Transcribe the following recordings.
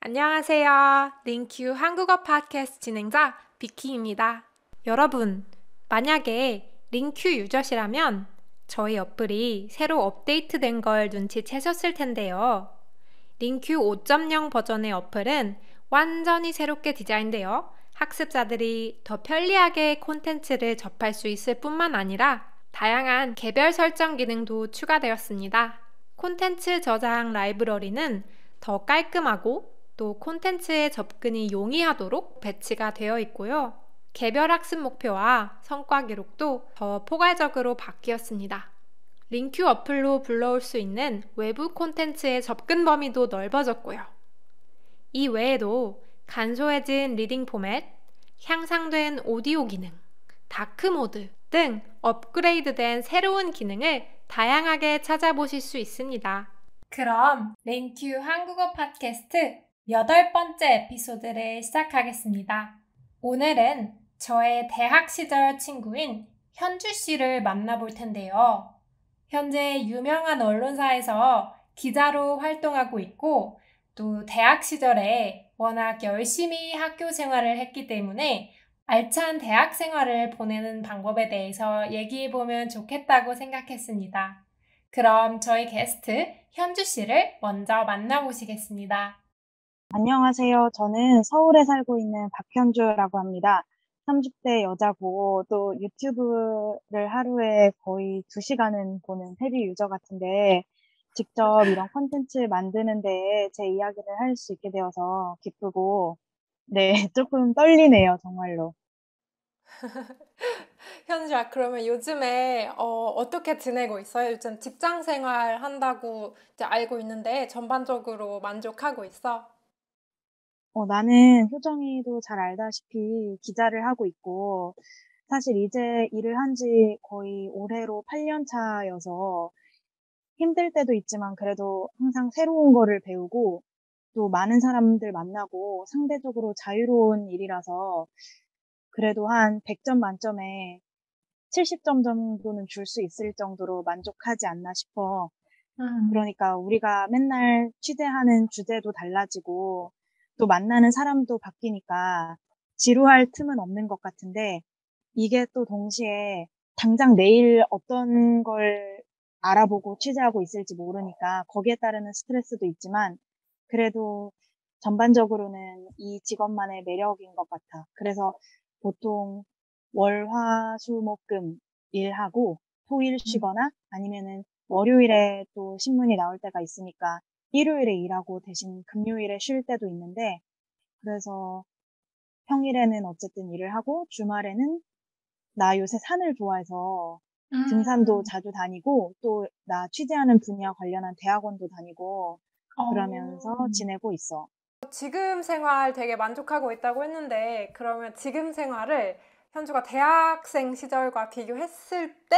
안녕하세요. 링큐 한국어 팟캐스트 진행자 비키입니다. 여러분, 만약에 링큐 유저시라면 저희 어플이 새로 업데이트된 걸 눈치채셨을 텐데요. 링큐 5.0 버전의 어플은 완전히 새롭게 디자인되어 학습자들이 더 편리하게 콘텐츠를 접할 수 있을 뿐만 아니라 다양한 개별 설정 기능도 추가되었습니다. 콘텐츠 저장 라이브러리는 더 깔끔하고 또 콘텐츠의 접근이 용이하도록 배치가 되어 있고요. 개별 학습 목표와 성과 기록도 더 포괄적으로 바뀌었습니다. LingQ 어플로 불러올 수 있는 외부 콘텐츠의 접근 범위도 넓어졌고요. 이 외에도 간소해진 reading 포맷, 향상된 오디오 기능, dark mode 등 업그레이드된 새로운 기능을 다양하게 찾아보실 수 있습니다. 그럼 링큐 한국어 팟캐스트 여덟 번째 에피소드를 시작하겠습니다. 오늘은 저의 대학 시절 친구인 현주 씨를 만나볼 텐데요. 현재 유명한 언론사에서 기자로 활동하고 있고 또 대학 시절에 워낙 열심히 학교 생활을 했기 때문에 알찬 대학 생활을 보내는 방법에 대해서 얘기해 보면 좋겠다고 생각했습니다. 그럼 저희 게스트 현주 씨를 먼저 만나보시겠습니다. 안녕하세요. 저는 서울에 살고 있는 박현주라고 합니다. 30대 여자고 또 유튜브를 하루에 거의 2시간은 보는 헤비 유저 같은데 직접 이런 콘텐츠 만드는 데에 제 이야기를 할 수 있게 되어서 기쁘고 네, 조금 떨리네요, 정말로. 현주야, 그러면 요즘에 어, 어떻게 지내고 있어요? 요즘 직장 생활 한다고 이제 알고 있는데 전반적으로 만족하고 있어? 어, 나는 효정이도 잘 알다시피 기자를 하고 있고, 사실 이제 일을 한 지 거의 올해로 8년 차여서 힘들 때도 있지만 그래도 항상 새로운 거를 배우고 또 많은 사람들 만나고 상대적으로 자유로운 일이라서 그래도 한 100점 만점에 70점 정도는 줄 수 있을 정도로 만족하지 않나 싶어. 음. 그러니까 우리가 맨날 취재하는 주제도 달라지고 또 만나는 사람도 바뀌니까 지루할 틈은 없는 것 같은데 이게 또 동시에 당장 내일 어떤 걸 알아보고 취재하고 있을지 모르니까 거기에 따르는 스트레스도 있지만 그래도 전반적으로는 이 직업만의 매력인 것 같아. 그래서 보통 월, 화, 수, 목, 금 일하고 토일 음. 쉬거나 아니면은 월요일에 또 신문이 나올 때가 있으니까 일요일에 일하고 대신 금요일에 쉴 때도 있는데 그래서 평일에는 어쨌든 일을 하고 주말에는 나 요새 산을 좋아해서 음. 등산도 자주 다니고 또 나 취재하는 분야 관련한 대학원도 다니고 그러면서 어. 지내고 있어. 지금 생활 되게 만족하고 있다고 했는데 그러면 지금 생활을 현주가 대학생 시절과 비교했을 때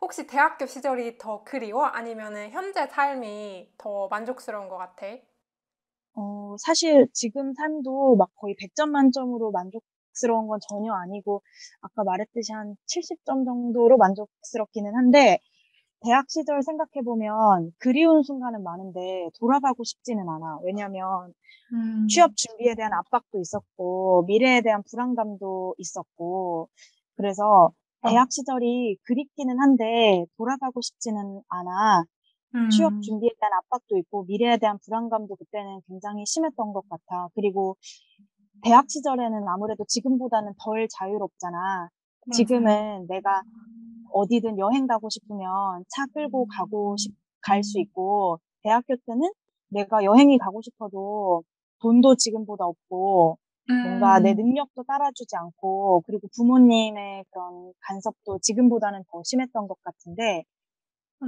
혹시 대학교 시절이 더 그리워? 아니면 현재 삶이 더 만족스러운 것 같아? 어, 사실 지금 삶도 막 거의 100점 만점으로 만족스러운 건 전혀 아니고, 아까 말했듯이 한 70점 정도로 만족스럽기는 한데, 대학 시절 생각해보면 그리운 순간은 많은데 돌아가고 싶지는 않아. 왜냐면 음. 취업 준비에 대한 압박도 있었고, 미래에 대한 불안감도 있었고, 그래서 대학 시절이 그립기는 한데 돌아가고 싶지는 않아. 음. 취업 준비에 대한 압박도 있고 미래에 대한 불안감도 그때는 굉장히 심했던 것 같아. 그리고 대학 시절에는 아무래도 지금보다는 덜 자유롭잖아. 지금은 내가 어디든 여행 가고 싶으면 차 끌고 가고 싶, 갈수 있고 대학교 때는 내가 여행이 가고 싶어도 돈도 지금보다 없고 뭔가 내 음. 능력도 따라주지 않고 그리고 부모님의 그런 간섭도 지금보다는 더 심했던 것 같은데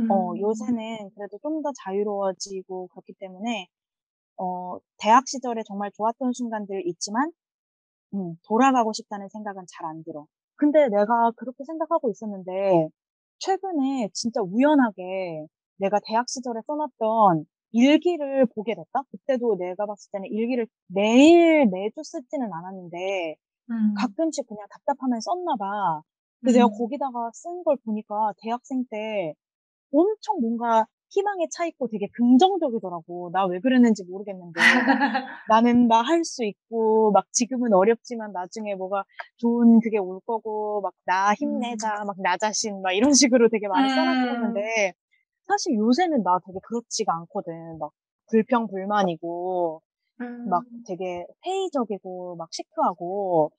어 음. 요새는 그래도 좀 더 자유로워지고 그렇기 때문에 어 대학 시절에 정말 좋았던 순간들 있지만 음 돌아가고 싶다는 생각은 잘 안 들어. 근데 내가 그렇게 생각하고 있었는데 최근에 진짜 우연하게 내가 대학 시절에 써놨던 일기를 보게 됐다? 그때도 내가 봤을 때는 일기를 매일 매주 쓰지는 않았는데 음. 가끔씩 그냥 답답하면 썼나 봐. 근데 음. 내가 거기다가 쓴 걸 보니까 대학생 때 엄청 뭔가 희망에 차 있고 되게 긍정적이더라고. 나 왜 그랬는지 모르겠는데. 나는 막할수 있고, 막 지금은 어렵지만 나중에 뭐가 좋은 그게 올 거고, 막 나 힘내자, 음. 막나 자신, 막 이런 식으로 되게 많이 음. 써놨었는데, 사실 요새는 나 되게 그렇지가 않거든. 막 불평 불만이고, 막 음. 되게 회의적이고, 막 시크하고,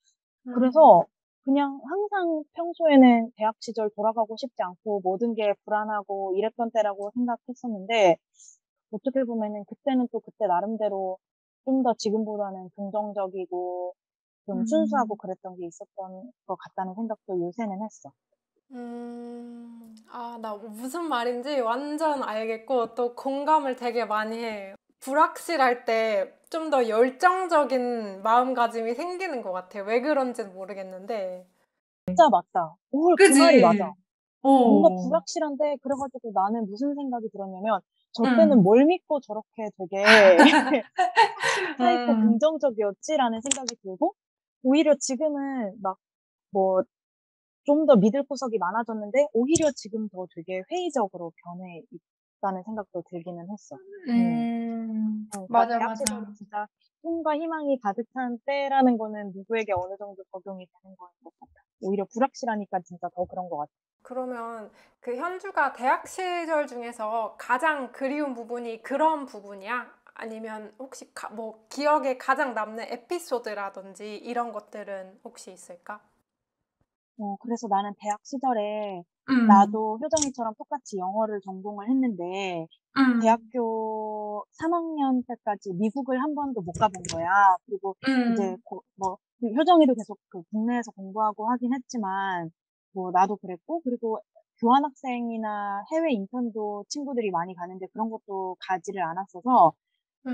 음. 그래서 그냥 항상 평소에는 대학 시절 돌아가고 싶지 않고 모든 게 불안하고 이랬던 때라고 생각했었는데 어떻게 보면은 그때는 또 그때 나름대로 좀 더 지금보다는 긍정적이고 좀 순수하고 음. 그랬던 게 있었던 것 같다는 생각도 요새는 했어. 음, 아, 나 무슨 말인지 완전 알겠고 또 공감을 되게 많이 해. 불확실할 때 좀 더 열정적인 마음가짐이 생기는 것 같아. 왜 그런지는 모르겠는데. 진짜 맞다. 오, 그 말이 맞아. 뭔가 어. 불확실한데 그래가지고 나는 무슨 생각이 들었냐면 저 음. 때는 뭘 믿고 저렇게 되게 있고 음. 긍정적이었지라는 생각이 들고 오히려 지금은 막 뭐 좀 더 믿을 구석이 많아졌는데 오히려 지금 더 되게 회의적으로 변해 있다는 생각도 들기는 했어. 음. 음, 어, 그러니까 맞아, 맞아. 진짜 꿈과 희망이 가득 찬 때라는 거는 누구에게 어느 정도 적용이 되는 거인 것 같아. 오히려 불확실하니까 진짜 더 그런 것 같아. 그러면 그 현주가 대학 시절 중에서 가장 그리운 부분이 그런 부분이야? 아니면 혹시 가, 뭐 기억에 가장 남는 에피소드라든지 이런 것들은 혹시 있을까? 어, 그래서 나는 대학 시절에 음, 나도 효정이처럼 똑같이 영어를 전공을 했는데 음, 대학교 3학년 때까지 미국을 한 번도 못 가본 거야. 그리고 이제 음, 고- 뭐 효정이도 계속 그 국내에서 공부하고 하긴 했지만 뭐 나도 그랬고 그리고 교환학생이나 해외 인턴도 친구들이 많이 가는데 그런 것도 가지를 않았어서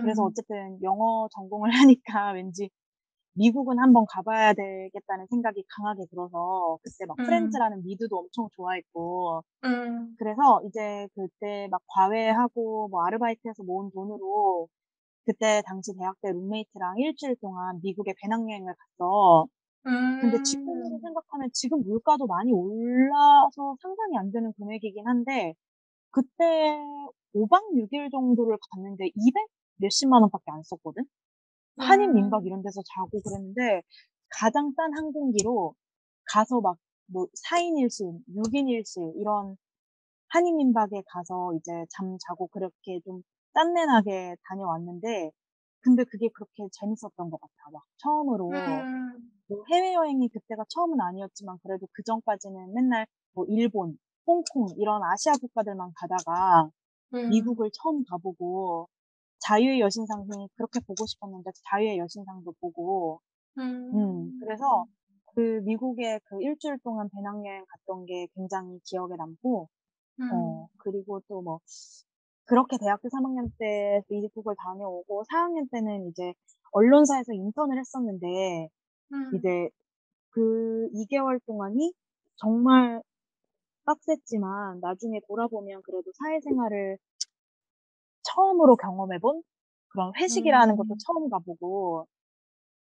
그래서 음, 어쨌든 영어 전공을 하니까 왠지 미국은 한번 가봐야 되겠다는 생각이 강하게 들어서 그때 막 음, 프렌즈라는 미드도 엄청 좋아했고 음, 그래서 이제 그때 막 과외하고 뭐 아르바이트해서 모은 돈으로 그때 당시 대학 때 룸메이트랑 일주일 동안 미국에 배낭여행을 갔어. 근데 지금으로 음, 생각하면 지금 물가도 많이 올라서 상상이 안 되는 금액이긴 한데 그때 5박 6일 정도를 갔는데 200 몇십만 원밖에 안 썼거든? 한인 민박 음, 이런 데서 자고 그랬는데 가장 싼 항공기로 가서 막 뭐 4인 1실, 6인 1실 이런 한인 민박에 가서 이제 잠 자고 그렇게 좀 짠내나게 다녀왔는데 근데 그게 그렇게 재밌었던 것 같아. 막 처음으로 음, 뭐 해외여행이 그때가 처음은 아니었지만 그래도 그 전까지는 맨날 뭐 일본, 홍콩 이런 아시아 국가들만 가다가 음, 미국을 처음 가보고 자유의 여신상이 그렇게 보고 싶었는데 자유의 여신상도 보고. 음 음, 그래서 그 미국에 그 일주일 동안 배낭여행 갔던 게 굉장히 기억에 남고 어 음, 그리고 또 뭐 그렇게 대학교 3학년 때 미국을 다녀오고 4학년 때는 이제 언론사에서 인턴을 했었는데 음, 이제 그 2개월 동안이 정말 빡셌지만 나중에 돌아보면 그래도 사회생활을 처음으로 경험해 본 그런 회식이라는 것도 음, 처음 가보고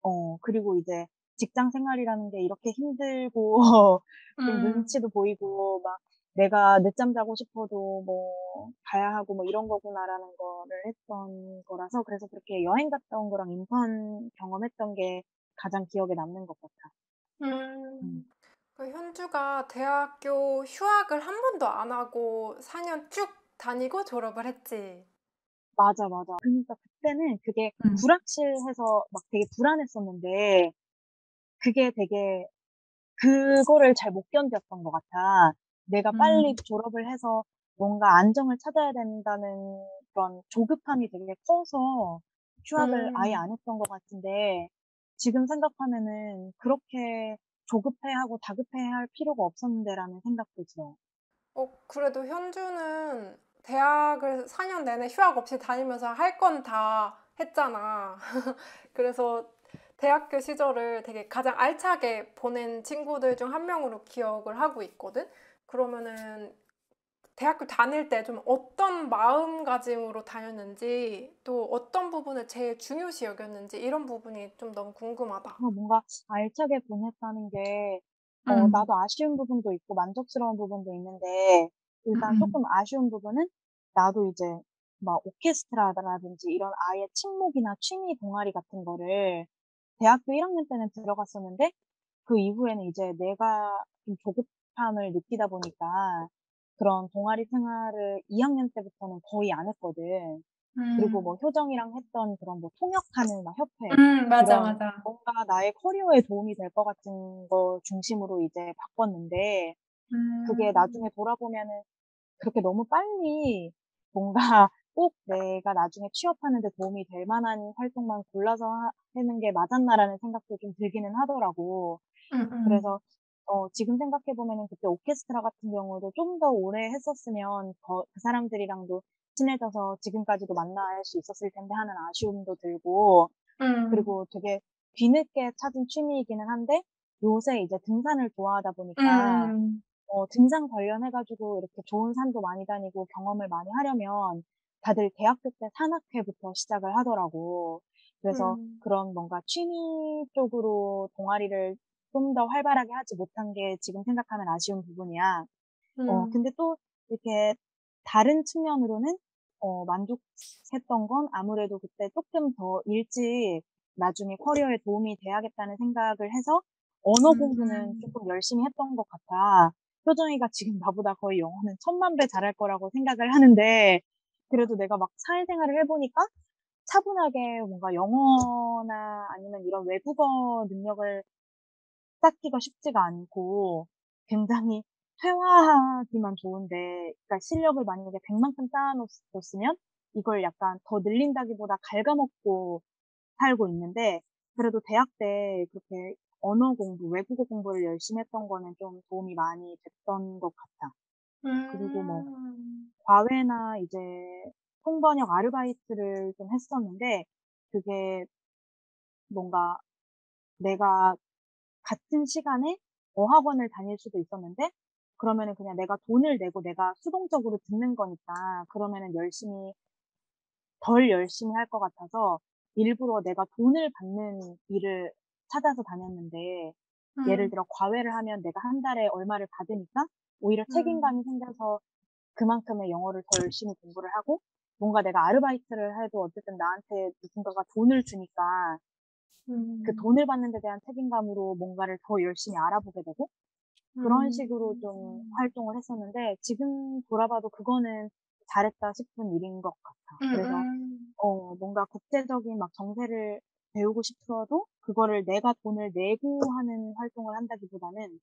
어, 그리고 이제 직장 생활이라는 게 이렇게 힘들고, 좀 음, 눈치도 보이고, 막 내가 늦잠 자고 싶어도 뭐 가야 하고 뭐 이런 거구나라는 거를 했던 거라서 그래서 그렇게 여행 갔다 온 거랑 인턴 경험했던 게 가장 기억에 남는 것 같아. 음, 음. 그 현주가 대학교 휴학을 한 번도 안 하고 4년 쭉 다니고 졸업을 했지. 맞아, 맞아. 그러니까 그때는 그게 음. 불확실해서 막 되게 불안했었는데, 그게 되게 그거를 잘 못 견뎠던 것 같아. 내가 빨리 음, 졸업을 해서 뭔가 안정을 찾아야 된다는 그런 조급함이 되게 커서 휴학을 아예 음. 안 했던 것 같은데 지금 생각하면은 그렇게 조급해하고 다급해할 필요가 없었는데라는 생각도 들어. 어, 그래도 현주는 대학을 4년 내내 휴학 없이 다니면서 할 건 다 했잖아. 그래서 대학교 시절을 되게 가장 알차게 보낸 친구들 중 한 명으로 기억을 하고 있거든? 그러면은 대학교 다닐 때 좀 어떤 마음가짐으로 다녔는지, 또 어떤 부분을 제일 중요시 여겼는지, 이런 부분이 좀 너무 궁금하다. 어, 뭔가 알차게 보냈다는 게, 어, 음, 나도 아쉬운 부분도 있고 만족스러운 부분도 있는데, 일단 음, 조금 아쉬운 부분은 나도 이제 막 오케스트라라든지 이런 아예 친목이나 취미 동아리 같은 거를 대학교 1학년 때는 들어갔었는데 그 이후에는 이제 내가 좀 조급함을 느끼다 보니까 그런 동아리 생활을 2학년 때부터는 거의 안 했거든. 그리고 음. 뭐 효정이랑 했던 그런 뭐 통역하는 막 협회 음, 맞아, 맞아. 뭔가 나의 커리어에 도움이 될 것 같은 거 중심으로 이제 바꿨는데 그게 음. 나중에 돌아보면은 그렇게 너무 빨리 뭔가 꼭 내가 나중에 취업하는 데 도움이 될 만한 활동만 골라서 하, 하는 게 맞았나라는 생각도 좀 들기는 하더라고. 음, 음. 그래서 어, 지금 생각해 보면은 그때 오케스트라 같은 경우도 좀 더 오래 했었으면 더그 사람들이랑도 친해져서 지금까지도 만날 수 있었을 텐데 하는 아쉬움도 들고 음. 그리고 되게 뒤늦게 찾은 취미이기는 한데 요새 이제 등산을 좋아하다 보니까 음. 어, 등산 관련해가지고 이렇게 좋은 산도 많이 다니고 경험을 많이 하려면 다들 대학교 때 산악회부터 시작을 하더라고. 그래서 음. 그런 뭔가 취미 쪽으로 동아리를 좀 더 활발하게 하지 못한 게 지금 생각하면 아쉬운 부분이야. 어, 음. 근데 또 이렇게 다른 측면으로는 어, 만족했던 건 아무래도 그때 조금 더 일찍 나중에 커리어에 도움이 돼야겠다는 생각을 해서 언어 공부는 음. 조금 열심히 했던 것 같아. 효정이가 지금 나보다 거의 영어는 천만 배 잘할 거라고 생각을 하는데, 그래도 내가 막 사회생활을 해보니까 차분하게 뭔가 영어나 아니면 이런 외국어 능력을 쌓기가 쉽지가 않고 굉장히 회화하기만 좋은데, 그러니까 실력을 만약에 100만큼 쌓아놓았으면 이걸 약간 더 늘린다기보다 갉아먹고 살고 있는데, 그래도 대학 때 그렇게 언어 공부, 외국어 공부를 열심히 했던 거는 좀 도움이 많이 됐던 것 같아. 그리고 뭐, 음. 과외나 이제 통번역 아르바이트를 좀 했었는데, 그게 뭔가 내가 같은 시간에 어학원을 다닐 수도 있었는데, 그러면은 그냥 내가 돈을 내고 내가 수동적으로 듣는 거니까, 그러면은 열심히, 덜 열심히 할 것 같아서, 일부러 내가 돈을 받는 일을 찾아서 다녔는데, 예를 음. 들어 과외를 하면 내가 한 달에 얼마를 받으니까, 오히려 음. 책임감이 생겨서 그만큼의 영어를 더 열심히 공부를 하고, 뭔가 내가 아르바이트를 해도 어쨌든 나한테 누군가가 돈을 주니까, 그 음. 돈을 받는 데 대한 책임감으로 뭔가를 더 열심히 알아보게 되고 그런 식으로 좀 음. 활동을 했었는데 지금 돌아봐도 그거는 잘했다 싶은 일인 것 같아. 음, 그래서 음. 어 뭔가 국제적인 막 정세를 배우고 싶어도 그거를 내가 돈을 내고 하는 활동을 한다기보다는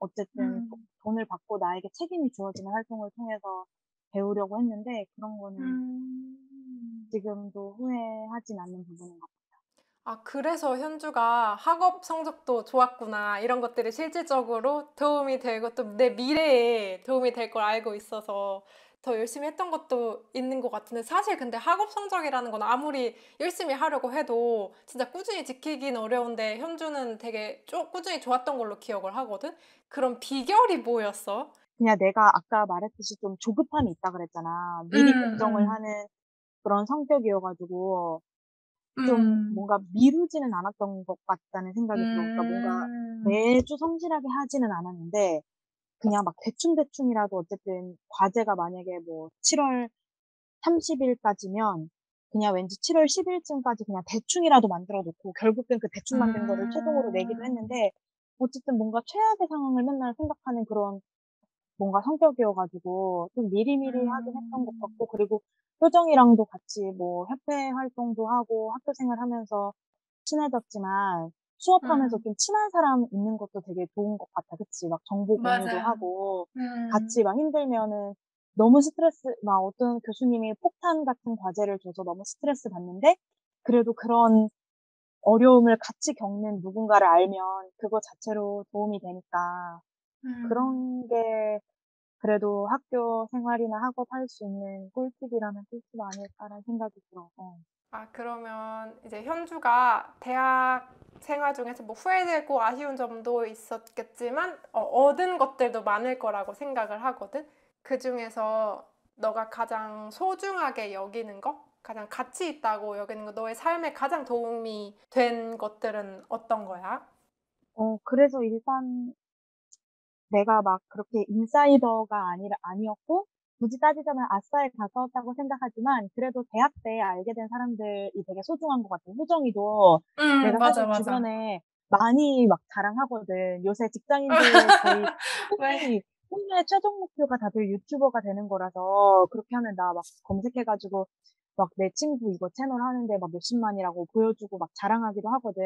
어쨌든 도- 음. 돈을 받고 나에게 책임이 주어지는 활동을 통해서 배우려고 했는데 그런 거는 음. 지금도 후회하진 않는 부분인 것 같아. 아, 그래서 현주가 학업 성적도 좋았구나. 이런 것들이 실질적으로 도움이 되고 또 내 미래에 도움이 될 걸 알고 있어서 더 열심히 했던 것도 있는 것 같은데 사실 근데 학업 성적이라는 건 아무리 열심히 하려고 해도 진짜 꾸준히 지키긴 어려운데 현주는 되게 쪼, 꾸준히 좋았던 걸로 기억을 하거든? 그럼 비결이 뭐였어? 그냥 내가 아까 말했듯이 좀 조급함이 있다 그랬잖아. 미리 음, 결정을 음, 하는 그런 성격이어가지고 좀 음, 뭔가 미루지는 않았던 것 같다는 생각이 들어. 그러니까 뭔가 음, 매주 성실하게 하지는 않았는데 그냥 막 대충대충이라도 어쨌든 과제가 만약에 뭐 7월 30일까지면 그냥 왠지 7월 10일쯤까지 그냥 대충이라도 만들어 놓고 결국엔 그 대충 만든 거를 최종으로 내기도 음, 했는데 어쨌든 뭔가 최악의 상황을 맨날 생각하는 그런 뭔가 성격이어가지고 좀 미리미리 하긴 했던 것 음, 같고 그리고 효정이랑도 같이 뭐 협회 활동도 하고 학교 생활하면서 친해졌지만 수업하면서 음, 좀 친한 사람 있는 것도 되게 좋은 것 같아. 그치? 막 정보 공유도. 하고 음, 같이 막 힘들면은 너무 스트레스, 막 어떤 교수님이 폭탄 같은 과제를 줘서 너무 스트레스 받는데 그래도 그런 어려움을 같이 겪는 누군가를 알면 그거 자체로 도움이 되니까 음. 그런 게 그래도 학교 생활이나 학업 할 수 있는 꿀팁이라면 꿀팁 아닐까라는 생각이 들어. 어. 아, 그러면 이제 현주가 대학 생활 중에서 뭐 후회되고 아쉬운 점도 있었겠지만, 어, 얻은 것들도 많을 거라고 생각을 하거든? 그 중에서 너가 가장 소중하게 여기는 거? 가장 가치 있다고 여기는 거? 너의 삶에 가장 도움이 된 것들은 어떤 거야? 어, 그래서 일단 내가 막 그렇게 인사이더가 아니라, 아니었고, 굳이 따지자면 아싸에 가까웠다고 생각하지만 그래도 대학 때 알게 된 사람들이 되게 소중한 것 같아요. 효정이도 음, 내가 맞아, 사실 맞아. 주변에 많이 막 자랑하거든. 요새 직장인들 거의 꿈의 최종 목표가 다들 유튜버가 되는 거라서 그렇게 하면 나 막 검색해가지고 막 내 친구 이거 채널 하는데 막 몇십만이라고 보여주고 막 자랑하기도 하거든.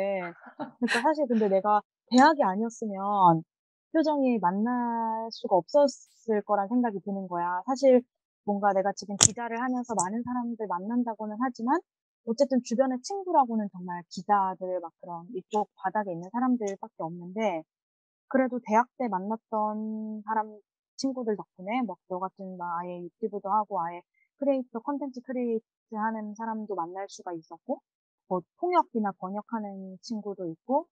그러니까 사실 근데 내가 대학이 아니었으면 효정이 만날 수가 없었을 거란 생각이 드는 거야. 사실 뭔가 내가 지금 기자를 하면서 많은 사람들 만난다고는 하지만 어쨌든 주변의 친구라고는 정말 기자들 막 그런 이쪽 바닥에 있는 사람들밖에 없는데 그래도 대학 때 만났던 사람 친구들 덕분에 뭐너 같은 막 아예 유튜브도 하고 아예 크리에이터 컨텐츠 create 하는 사람도 만날 수가 있었고 뭐 통역이나 번역하는 친구도 있고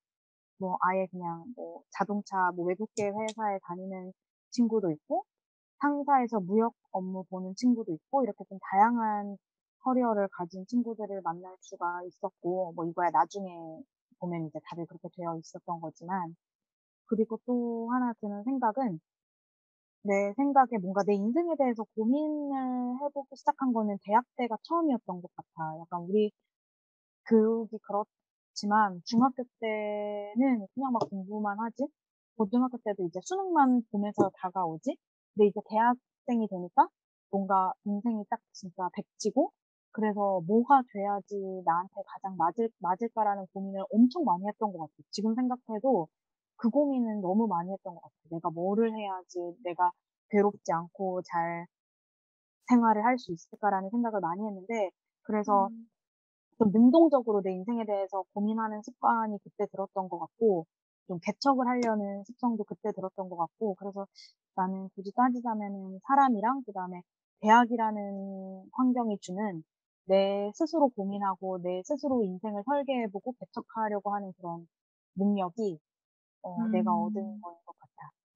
뭐 아예 그냥 뭐 자동차 뭐 외국계 회사에 다니는 친구도 있고 상사에서 무역 업무 보는 친구도 있고 이렇게 좀 다양한 커리어를 가진 친구들을 만날 수가 있었고 뭐 이거야 나중에 보면 이제 다들 그렇게 되어 있었던 거지만 그리고 또 하나 드는 생각은 내 생각에 뭔가 내 인생에 대해서 고민을 해보기 시작한 거는 대학 때가 처음이었던 것 같아. 약간 우리 교육이 그렇 지만 중학교 때는 그냥 막 공부만 하지? 고등학교 때도 이제 수능만 보면서 다가오지? 근데 이제 대학생이 되니까 뭔가 인생이 딱 진짜 백지고 그래서 뭐가 돼야지 나한테 가장 맞을, 맞을까라는 고민을 엄청 많이 했던 것 같아. 지금 생각해도 그 고민은 너무 많이 했던 것 같아. 내가 뭐를 해야지 내가 괴롭지 않고 잘 생활을 할 수 있을까라는 생각을 많이 했는데, 그래서 음. 좀 능동적으로 내 인생에 대해서 고민하는 습관이 그때 들었던 것 같고, 좀 개척을 하려는 습성도 그때 들었던 것 같고, 그래서 나는 굳이 따지자면은 사람이랑 그 다음에 대학이라는 환경이 주는 내 스스로 고민하고 내 스스로 인생을 설계해보고 개척하려고 하는 그런 능력이 어, 내가 얻은 음. 거인 것 같아.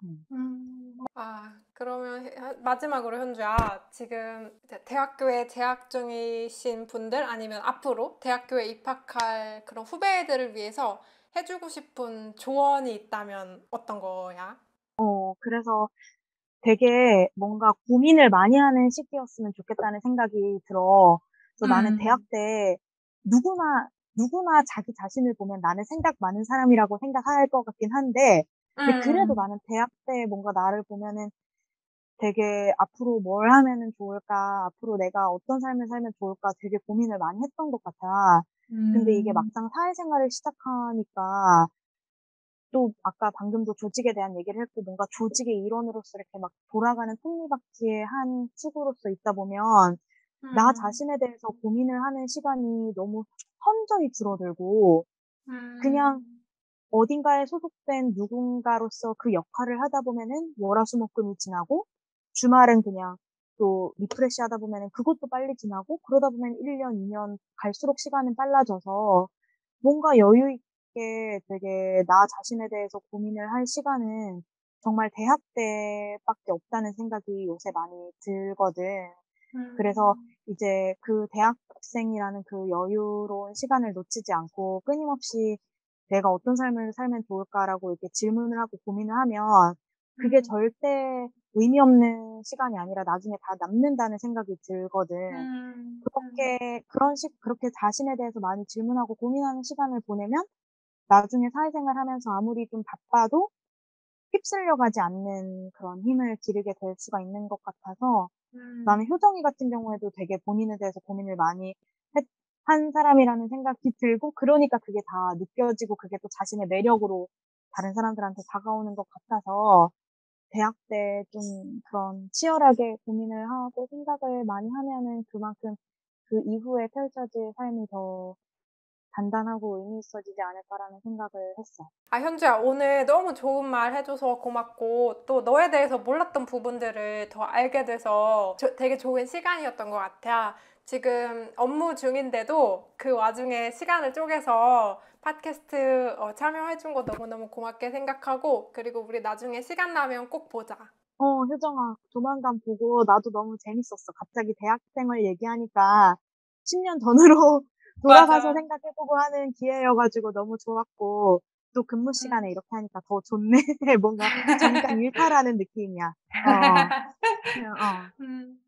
음. 음. 아, 그러면 해- 마지막으로 현주야, 지금 대학교에 재학 중이신 분들 아니면 앞으로 대학교에 입학할 그런 후배들을 위해서 해주고 싶은 조언이 있다면 어떤 거야? 어, 그래서 되게 뭔가 고민을 많이 하는 시기였으면 좋겠다는 생각이 들어. 그래서 나는 대학 음. 때 누구나, 누구나 자기 자신을 보면 나는 생각 많은 사람이라고 생각할 것 같긴 한데, 근데 그래도 음. 나는 대학 때 뭔가 나를 보면은 되게 앞으로 뭘 하면은 좋을까, 앞으로 내가 어떤 삶을 살면 좋을까 되게 고민을 많이 했던 것 같아. 근데 이게 음. 막상 사회생활을 시작하니까 또 아까 방금도 조직에 대한 얘기를 했고 뭔가 조직의 일원으로서 이렇게 막 돌아가는 톱니바퀴의 한 축으로서 있다 보면 나 음. 자신에 대해서 고민을 하는 시간이 너무 현저히 줄어들고 그냥 음. 어딘가에 소속된 누군가로서 그 역할을 하다 보면은 월화수목금이 지나고 주말은 그냥 또 refresh 하다 보면은 그것도 빨리 지나고 그러다 보면 1년, 2년 갈수록 시간은 빨라져서 뭔가 여유 있게 되게 나 자신에 대해서 고민을 할 시간은 정말 대학 때밖에 없다는 생각이 요새 많이 들거든. 그래서 음. 이제 그 대학생이라는 그 여유로운 시간을 놓치지 않고 끊임없이 내가 어떤 삶을 살면 좋을까라고 이렇게 질문을 하고 고민을 하면 그게 음. 절대 의미 없는 시간이 아니라 나중에 다 남는다는 생각이 들거든. 음. 그렇게, 그런 식, 그렇게 자신에 대해서 많이 질문하고 고민하는 시간을 보내면 나중에 사회생활 하면서 아무리 좀 바빠도 휩쓸려 가지 않는 그런 힘을 기르게 될 수가 있는 것 같아서 음. 나는 효정이 같은 경우에도 되게 본인에 대해서 고민을 많이 했, 한 사람이라는 생각이 들고 그러니까 그게 다 느껴지고 그게 또 자신의 매력으로 다른 사람들한테 다가오는 것 같아서 대학 때 좀 그런 치열하게 고민을 하고 생각을 많이 하면은 그만큼 그 이후에 펼쳐질 삶이 더 단단하고 의미 있어지지 않을까라는 생각을 했어. 아, 현주야, 오늘 너무 좋은 말 해줘서 고맙고, 또 너에 대해서 몰랐던 부분들을 더 알게 돼서 저- 되게 좋은 시간이었던 것 같아. 지금 업무 중인데도 그 와중에 시간을 쪼개서 팟캐스트 어, 참여해준 거 너무너무 고맙게 생각하고, 그리고 우리 나중에 시간 나면 꼭 보자. 어, 효정아, 조만간 보고 나도 너무 재밌었어. 갑자기 대학생활 얘기하니까 10년 전으로 돌아가서 맞아. 생각해보고 하는 기회여가지고 너무 좋았고, 또 근무 시간에 음. 이렇게 하니까 더 좋네. 뭔가 잠깐 일탈하는 느낌이야. 어. 어. 음.